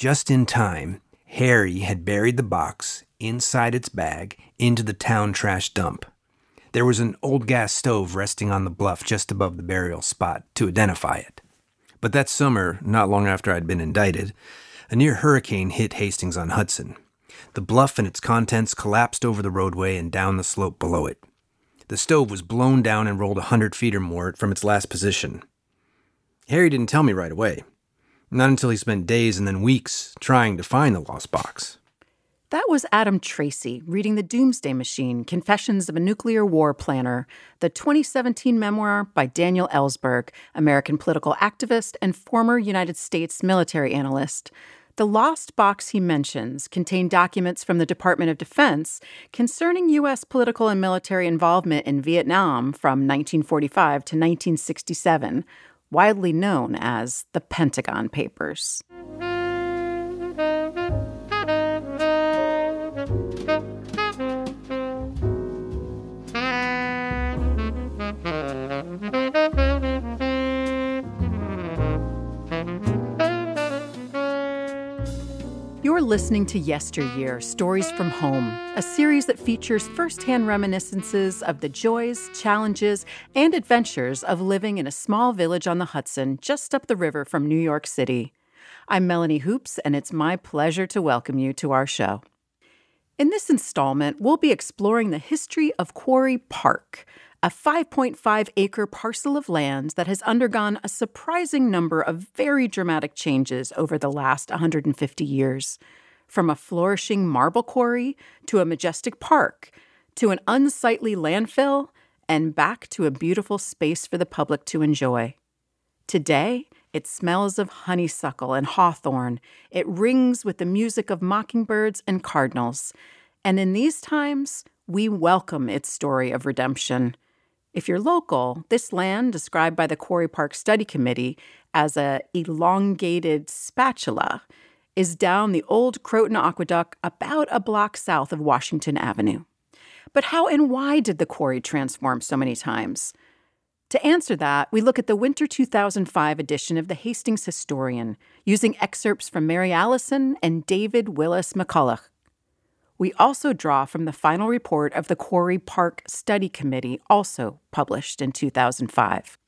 Just in time, Harry had buried the box inside its bag into the town trash dump. There was an old gas stove resting on the bluff just above the burial spot to identify it. But that summer, not long after I'd been indicted, a near hurricane hit Hastings on Hudson. The bluff and its contents collapsed over the roadway and down the slope below it. The stove was blown down and rolled a hundred feet or more from its last position. Harry didn't tell me right away. Not until he spent days and then weeks trying to find the lost box. That was Adam Tracy reading The Doomsday Machine Confessions of a Nuclear War Planner, the 2017 memoir by Daniel Ellsberg, American political activist and former United States military analyst. The lost box he mentions contained documents from the Department of Defense concerning U.S. political and military involvement in Vietnam from 1945 to 1967, widely known as the Pentagon Papers. Listening to Yesteryear Stories from Home, a series that features firsthand reminiscences of the joys, challenges, and adventures of living in a small village on the Hudson just up the river from New York City. I'm Melanie Hoops, and it's my pleasure to welcome you to our show. In this installment, we'll be exploring the history of Quarry Park, a 5.5 acre parcel of land that has undergone a surprising number of very dramatic changes over the last 150 years. From a flourishing marble quarry to a majestic park to an unsightly landfill and back to a beautiful space for the public to enjoy. Today, it smells of honeysuckle and hawthorn. It rings with the music of mockingbirds and cardinals. And in these times, we welcome its story of redemption. If you're local, this land, described by the Quarry Park Study Committee as a elongated spatula, is down the old Croton Aqueduct about a block south of Washington Avenue. But how and why did the quarry transform so many times? To answer that, we look at the winter 2005 edition of the Hastings Historian, using excerpts from Mary Allison and David Willis McCulloch. We also draw from the final report of the Quarry Park Study Committee, also published in 2005.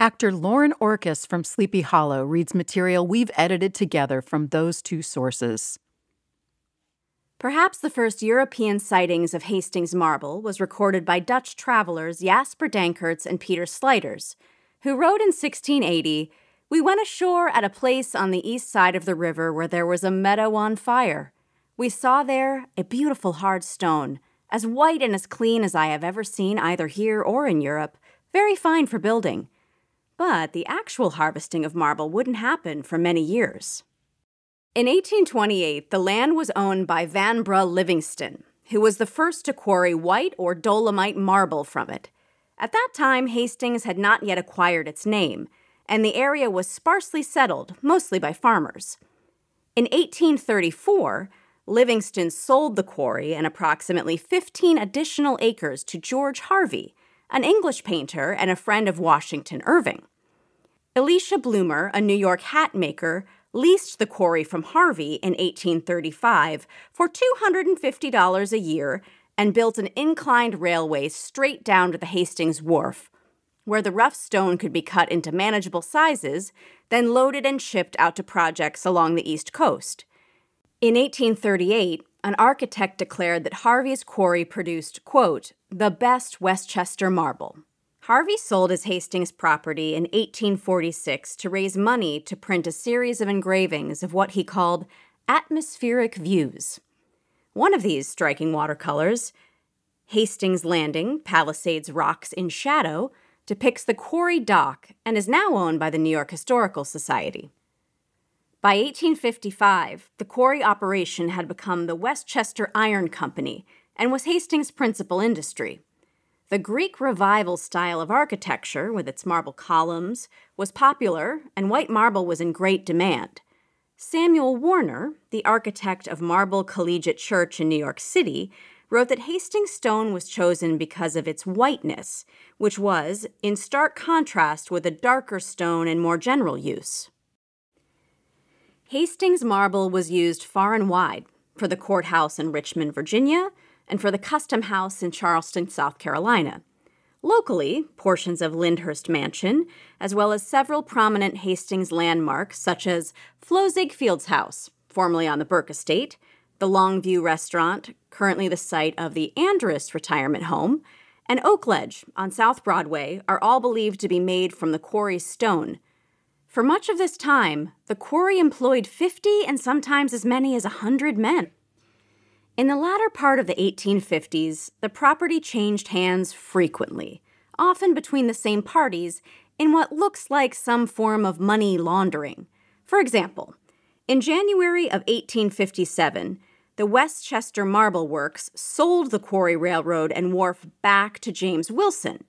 Actor Lauren Orcus from Sleepy Hollow reads material we've edited together from those two sources. Perhaps the first European sightings of Hastings marble was recorded by Dutch travelers Jasper Danckaerts and Peter Sluyters, who wrote in 1680 We went ashore at a place on the east side of the river where there was a meadow on fire. We saw there a beautiful hard stone, as white and as clean as I have ever seen either here or in Europe, very fine for building. But the actual harvesting of marble wouldn't happen for many years. In 1828, the land was owned by Vanbrugh Livingston, who was the first to quarry white or dolomite marble from it. At that time, Hastings had not yet acquired its name, and the area was sparsely settled, mostly by farmers. In 1834, Livingston sold the quarry and approximately 15 additional acres to George Harvey, an English painter and a friend of Washington Irving. Elisha Bloomer, a New York hat maker, leased the quarry from Harvey in 1835 for $250 a year and built an inclined railway straight down to the Hastings Wharf, where the rough stone could be cut into manageable sizes, then loaded and shipped out to projects along the East Coast. In 1838, an architect declared that Harvey's quarry produced, quote, the best Westchester marble. Harvey sold his Hastings property in 1846 to raise money to print a series of engravings of what he called atmospheric views. One of these striking watercolors, Hastings Landing, Palisades Rocks in Shadow, depicts the quarry dock and is now owned by the New York Historical Society. By 1855, the quarry operation had become the Westchester Iron Company and was Hastings' principal industry. The Greek Revival style of architecture, with its marble columns, was popular, and white marble was in great demand. Samuel Warner, the architect of Marble Collegiate Church in New York City, wrote that Hastings stone was chosen because of its whiteness, which was in stark contrast with a darker stone in more general use. Hastings marble was used far and wide for the courthouse in Richmond, Virginia, and for the custom house in Charleston, South Carolina. Locally, portions of Lyndhurst Mansion, as well as several prominent Hastings landmarks such as Flo Ziegfeld's house, formerly on the Burke Estate, the Longview Restaurant, currently the site of the Andrus Retirement Home, and Oakledge on South Broadway are all believed to be made from the quarry stone. For much of this time, the quarry employed 50 and sometimes as many as 100 men. In the latter part of the 1850s, the property changed hands frequently, often between the same parties, in what looks like some form of money laundering. For example, in January of 1857, the Westchester Marble Works sold the Quarry Railroad and Wharf back to James Wilson.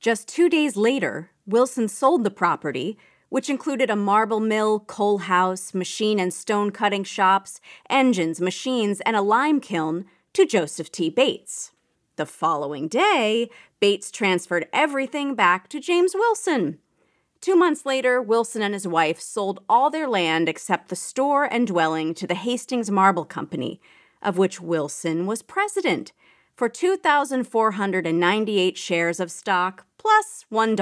Just two days later, Wilson sold the property which included a marble mill, coal house, machine and stone cutting shops, engines, machines, and a lime kiln, to Joseph T. Bates. The following day, Bates transferred everything back to James Wilson. Two months later, Wilson and his wife sold all their land except the store and dwelling to the Hastings Marble Company, of which Wilson was president, for 2,498 shares of stock plus 1.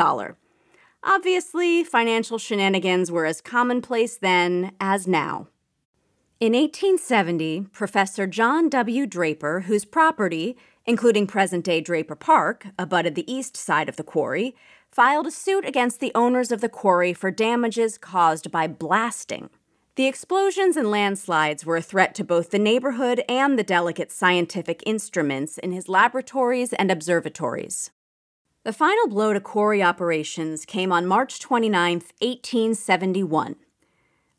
Obviously, financial shenanigans were as commonplace then as now. In 1870, Professor John W. Draper, whose property, including present day Draper Park, abutted the east side of the quarry, filed a suit against the owners of the quarry for damages caused by blasting. The explosions and landslides were a threat to both the neighborhood and the delicate scientific instruments in his laboratories and observatories. The final blow to quarry operations came on March 29, 1871.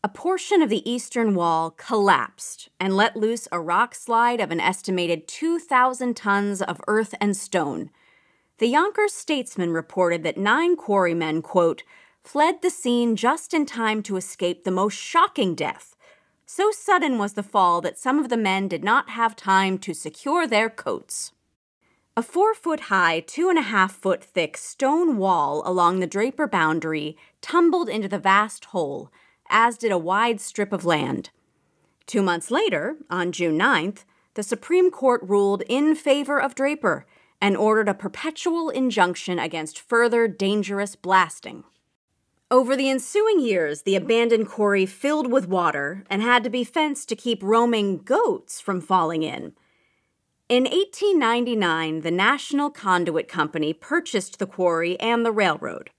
A portion of the eastern wall collapsed and let loose a rock slide of an estimated 2,000 tons of earth and stone. The Yonkers Statesman reported that nine quarrymen, quote, fled the scene just in time to escape the most shocking death. So sudden was the fall that some of the men did not have time to secure their coats. A four foot high, two and a half foot thick stone wall along the Draper boundary tumbled into the vast hole, as did a wide strip of land. Two months later, on June 9th, the Supreme Court ruled in favor of Draper and ordered a perpetual injunction against further dangerous blasting. Over the ensuing years, the abandoned quarry filled with water and had to be fenced to keep roaming goats from falling in. In 1899, the National Conduit Company purchased the quarry and the railroad.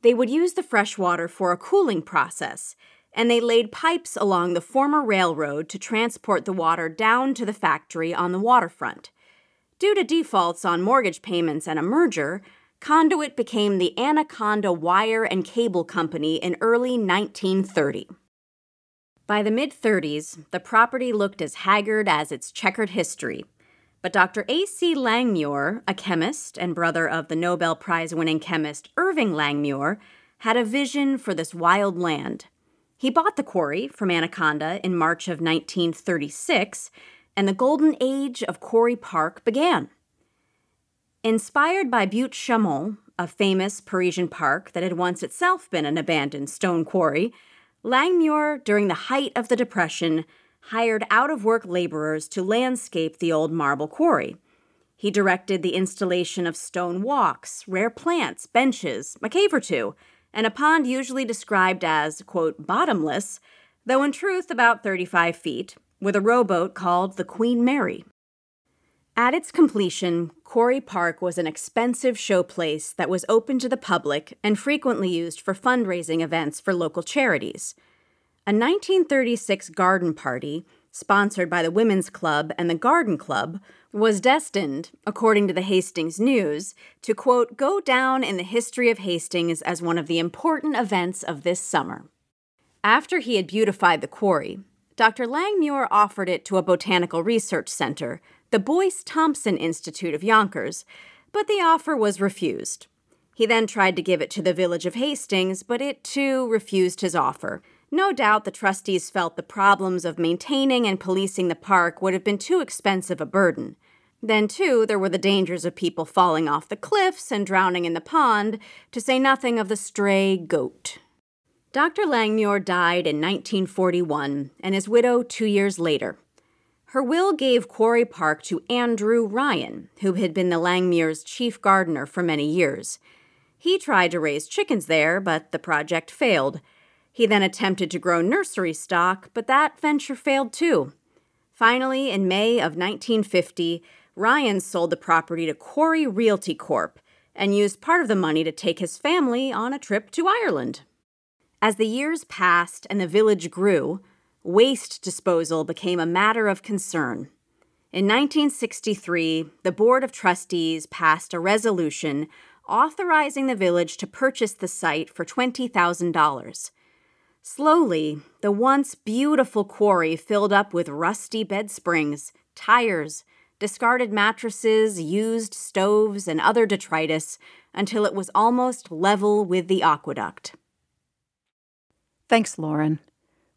They would use the fresh water for a cooling process, and they laid pipes along the former railroad to transport the water down to the factory on the waterfront. Due to defaults on mortgage payments and a merger, Conduit became the Anaconda Wire and Cable Company in early 1930. By the mid 30s, the property looked as haggard as its checkered history. But Dr. A.C. Langmuir, a chemist and brother of the Nobel Prize winning chemist Irving Langmuir, had a vision for this wild land. He bought the quarry from Anaconda in March of 1936, and the golden age of Quarry Park began. Inspired by Buttes Chaumont, a famous Parisian park that had once itself been an abandoned stone quarry, Langmuir, during the height of the Depression, hired out of work laborers to landscape the old marble quarry. He directed the installation of stone walks, rare plants, benches, a cave or two, and a pond usually described as, quote, bottomless, though in truth about 35 feet, with a rowboat called the Queen Mary. At its completion, Quarry Park was an expensive showplace that was open to the public and frequently used for fundraising events for local charities. A 1936 garden party, sponsored by the Women's Club and the Garden Club, was destined, according to the Hastings News, to quote, go down in the history of Hastings as one of the important events of this summer. After he had beautified the quarry, Dr. Langmuir offered it to a botanical research center, the Boyce Thompson Institute of Yonkers, but the offer was refused. He then tried to give it to the village of Hastings, but it too refused his offer no doubt the trustees felt the problems of maintaining and policing the park would have been too expensive a burden. Then, too, there were the dangers of people falling off the cliffs and drowning in the pond, to say nothing of the stray goat. Dr. Langmuir died in 1941 and his widow two years later. Her will gave Quarry Park to Andrew Ryan, who had been the Langmuirs' chief gardener for many years. He tried to raise chickens there, but the project failed. He then attempted to grow nursery stock, but that venture failed too. Finally, in May of 1950, Ryan sold the property to Quarry Realty Corp and used part of the money to take his family on a trip to Ireland. As the years passed and the village grew, waste disposal became a matter of concern. In 1963, the Board of Trustees passed a resolution authorizing the village to purchase the site for $20,000. Slowly, the once beautiful quarry filled up with rusty bed springs, tires, discarded mattresses, used stoves, and other detritus until it was almost level with the aqueduct. Thanks, Lauren.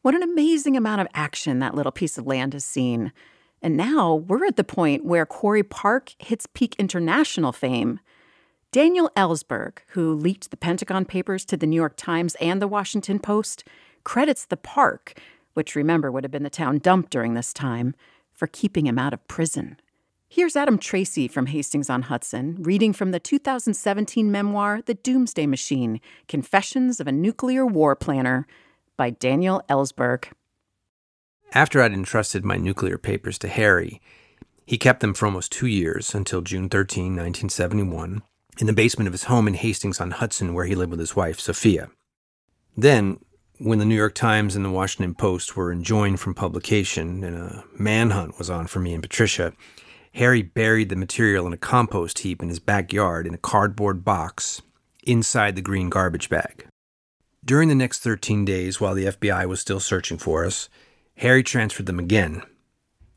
What an amazing amount of action that little piece of land has seen. And now we're at the point where Quarry Park hits peak international fame. Daniel Ellsberg, who leaked the Pentagon Papers to the New York Times and the Washington Post, credits the park, which remember would have been the town dump during this time, for keeping him out of prison. Here's Adam Tracy from Hastings on Hudson reading from the 2017 memoir, The Doomsday Machine Confessions of a Nuclear War Planner by Daniel Ellsberg. After I'd entrusted my nuclear papers to Harry, he kept them for almost two years until June 13, 1971, in the basement of his home in Hastings on Hudson, where he lived with his wife, Sophia. Then, when the New York Times and the Washington Post were enjoined from publication and a manhunt was on for me and Patricia, Harry buried the material in a compost heap in his backyard in a cardboard box inside the green garbage bag. During the next 13 days, while the FBI was still searching for us, Harry transferred them again.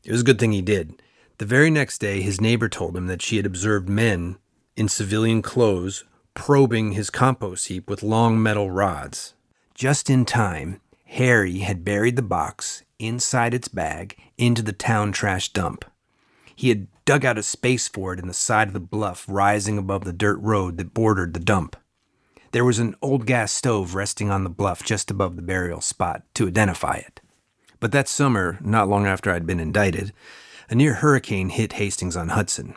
It was a good thing he did. The very next day, his neighbor told him that she had observed men in civilian clothes probing his compost heap with long metal rods. Just in time, Harry had buried the box inside its bag into the town trash dump. He had dug out a space for it in the side of the bluff rising above the dirt road that bordered the dump. There was an old gas stove resting on the bluff just above the burial spot to identify it. But that summer, not long after I'd been indicted, a near hurricane hit Hastings on Hudson.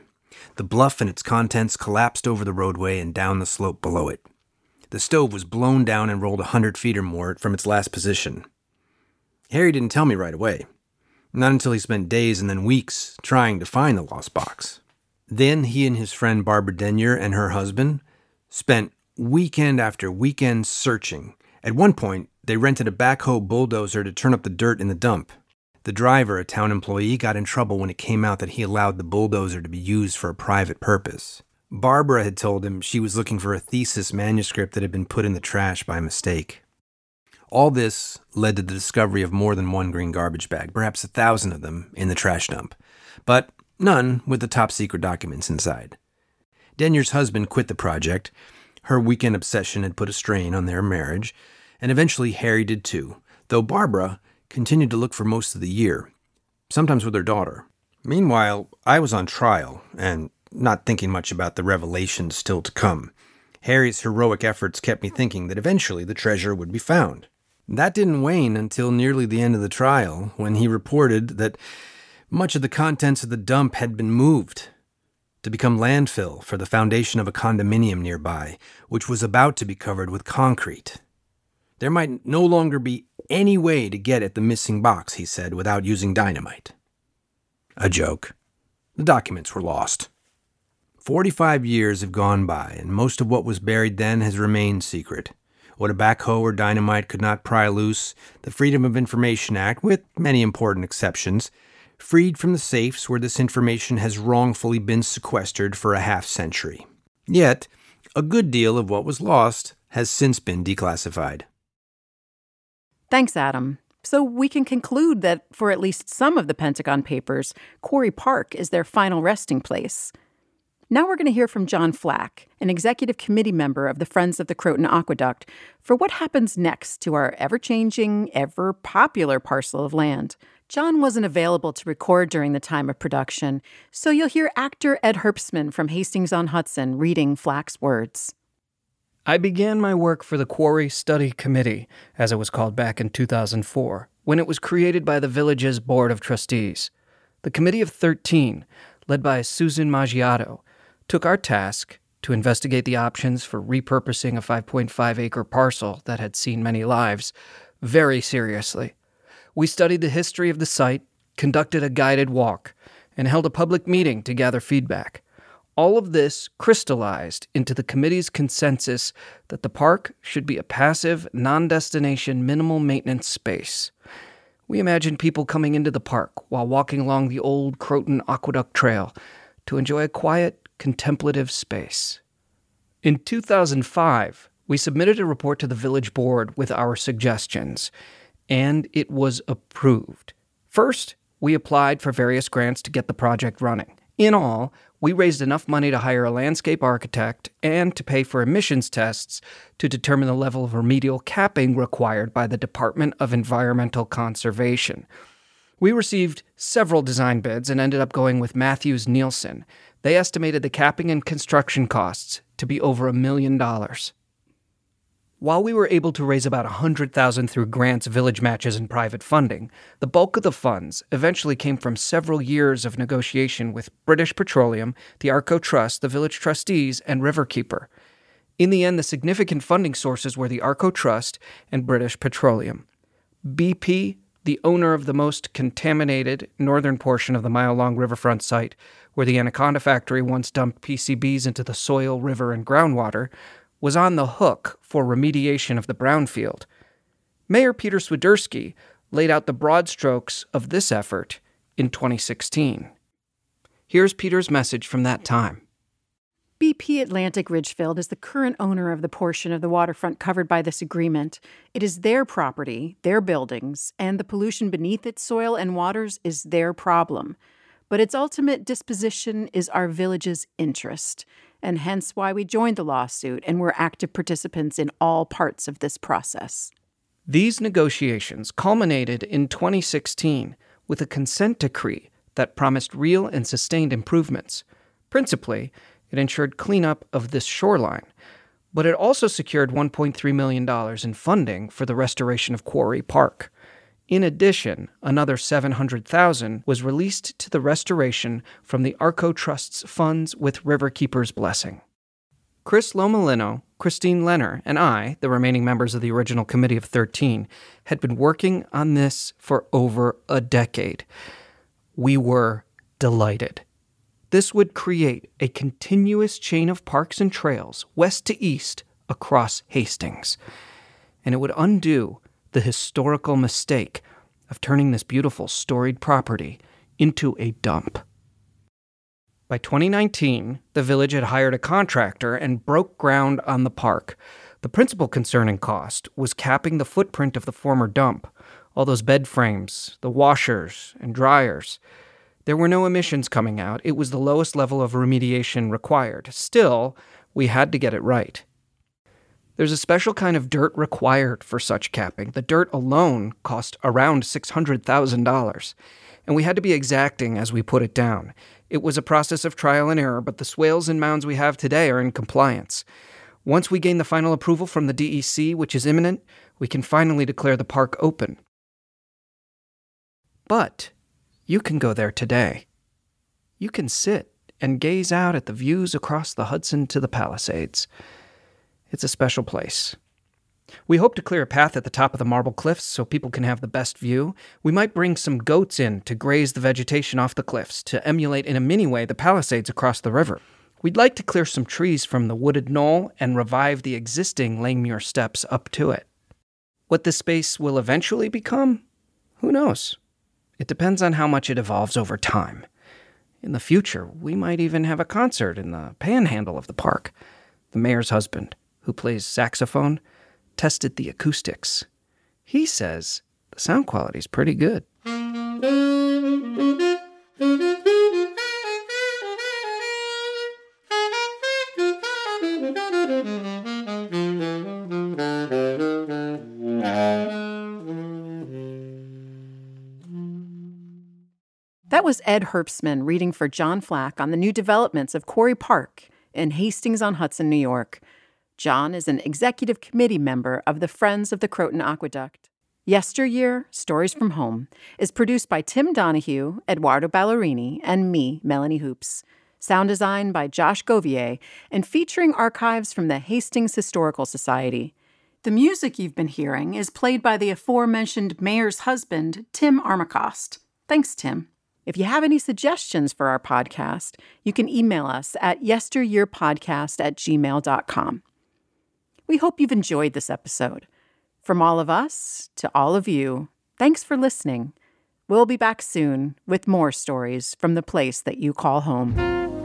The bluff and its contents collapsed over the roadway and down the slope below it. The stove was blown down and rolled a hundred feet or more from its last position. Harry didn't tell me right away. Not until he spent days and then weeks trying to find the lost box. Then he and his friend Barbara Denyer and her husband spent weekend after weekend searching. At one point, they rented a backhoe bulldozer to turn up the dirt in the dump. The driver, a town employee, got in trouble when it came out that he allowed the bulldozer to be used for a private purpose. Barbara had told him she was looking for a thesis manuscript that had been put in the trash by mistake. All this led to the discovery of more than one green garbage bag, perhaps a thousand of them, in the trash dump, but none with the top secret documents inside. Denyer's husband quit the project, her weekend obsession had put a strain on their marriage, and eventually Harry did too, though Barbara continued to look for most of the year, sometimes with her daughter. Meanwhile, I was on trial and not thinking much about the revelations still to come. Harry's heroic efforts kept me thinking that eventually the treasure would be found. That didn't wane until nearly the end of the trial, when he reported that much of the contents of the dump had been moved to become landfill for the foundation of a condominium nearby, which was about to be covered with concrete. There might no longer be any way to get at the missing box, he said, without using dynamite. A joke. The documents were lost. Forty five years have gone by, and most of what was buried then has remained secret. What a backhoe or dynamite could not pry loose, the Freedom of Information Act, with many important exceptions, freed from the safes where this information has wrongfully been sequestered for a half century. Yet, a good deal of what was lost has since been declassified. Thanks, Adam. So we can conclude that for at least some of the Pentagon Papers, Quarry Park is their final resting place. Now we're going to hear from John Flack, an executive committee member of the Friends of the Croton Aqueduct, for what happens next to our ever changing, ever popular parcel of land. John wasn't available to record during the time of production, so you'll hear actor Ed Herbstman from Hastings on Hudson reading Flack's words. I began my work for the Quarry Study Committee, as it was called back in 2004, when it was created by the village's Board of Trustees. The Committee of 13, led by Susan Maggiato, took our task to investigate the options for repurposing a 5.5 acre parcel that had seen many lives very seriously. We studied the history of the site, conducted a guided walk, and held a public meeting to gather feedback. All of this crystallized into the committee's consensus that the park should be a passive, non destination, minimal maintenance space. We imagined people coming into the park while walking along the old Croton Aqueduct Trail to enjoy a quiet, contemplative space. In 2005, we submitted a report to the village board with our suggestions, and it was approved. First, we applied for various grants to get the project running. In all, we raised enough money to hire a landscape architect and to pay for emissions tests to determine the level of remedial capping required by the Department of Environmental Conservation. We received several design bids and ended up going with Mathews Nielsen. They estimated the capping and construction costs to be over a million dollars. While we were able to raise about 100,000 through grants, village matches, and private funding, the bulk of the funds eventually came from several years of negotiation with British Petroleum, the Arco Trust, the village trustees, and Riverkeeper. In the end, the significant funding sources were the Arco Trust and British Petroleum. BP, the owner of the most contaminated northern portion of the mile long riverfront site, where the Anaconda factory once dumped PCBs into the soil, river, and groundwater, was on the hook for remediation of the brownfield. Mayor Peter Swiderski laid out the broad strokes of this effort in 2016. Here's Peter's message from that time. BP Atlantic Richfield is the current owner of the portion of the waterfront covered by this agreement. It is their property, their buildings, and the pollution beneath its soil and waters is their problem. But its ultimate disposition is our village's interest and hence why we joined the lawsuit and were active participants in all parts of this process. These negotiations culminated in 2016 with a consent decree that promised real and sustained improvements. Principally, it ensured cleanup of this shoreline, but it also secured $1.3 million in funding for the restoration of Quarry Park. In addition, another 700,000 was released to the restoration from the Arco Trust's funds with Riverkeeper's blessing. Chris Lomolino, Christine Lenner, and I, the remaining members of the original committee of 13, had been working on this for over a decade. We were delighted. This would create a continuous chain of parks and trails, west to east, across Hastings. And it would undo the historical mistake of turning this beautiful storied property into a dump. By 2019, the village had hired a contractor and broke ground on the park. The principal concern and cost was capping the footprint of the former dump, all those bed frames, the washers, and dryers. There were no emissions coming out. It was the lowest level of remediation required. Still, we had to get it right. There's a special kind of dirt required for such capping. The dirt alone cost around $600,000, and we had to be exacting as we put it down. It was a process of trial and error, but the swales and mounds we have today are in compliance. Once we gain the final approval from the DEC, which is imminent, we can finally declare the park open. But you can go there today. You can sit and gaze out at the views across the Hudson to the Palisades. It's a special place. We hope to clear a path at the top of the marble cliffs so people can have the best view. We might bring some goats in to graze the vegetation off the cliffs to emulate in a mini way the palisades across the river. We'd like to clear some trees from the wooded knoll and revive the existing Langmuir steps up to it. What this space will eventually become? Who knows? It depends on how much it evolves over time. In the future, we might even have a concert in the panhandle of the park. The mayor's husband who plays saxophone, tested the acoustics. He says the sound quality is pretty good. That was Ed Herbstman reading for John Flack on the new developments of Quarry Park in Hastings on Hudson, New York. John is an executive committee member of the Friends of the Croton Aqueduct. Yesteryear Stories from Home is produced by Tim Donahue, Eduardo Ballerini, and me, Melanie Hoops. Sound design by Josh Govier, and featuring archives from the Hastings Historical Society. The music you've been hearing is played by the aforementioned mayor's husband, Tim Armacost. Thanks, Tim. If you have any suggestions for our podcast, you can email us at yesteryearpodcast at gmail.com. We hope you've enjoyed this episode. From all of us to all of you, thanks for listening. We'll be back soon with more stories from the place that you call home.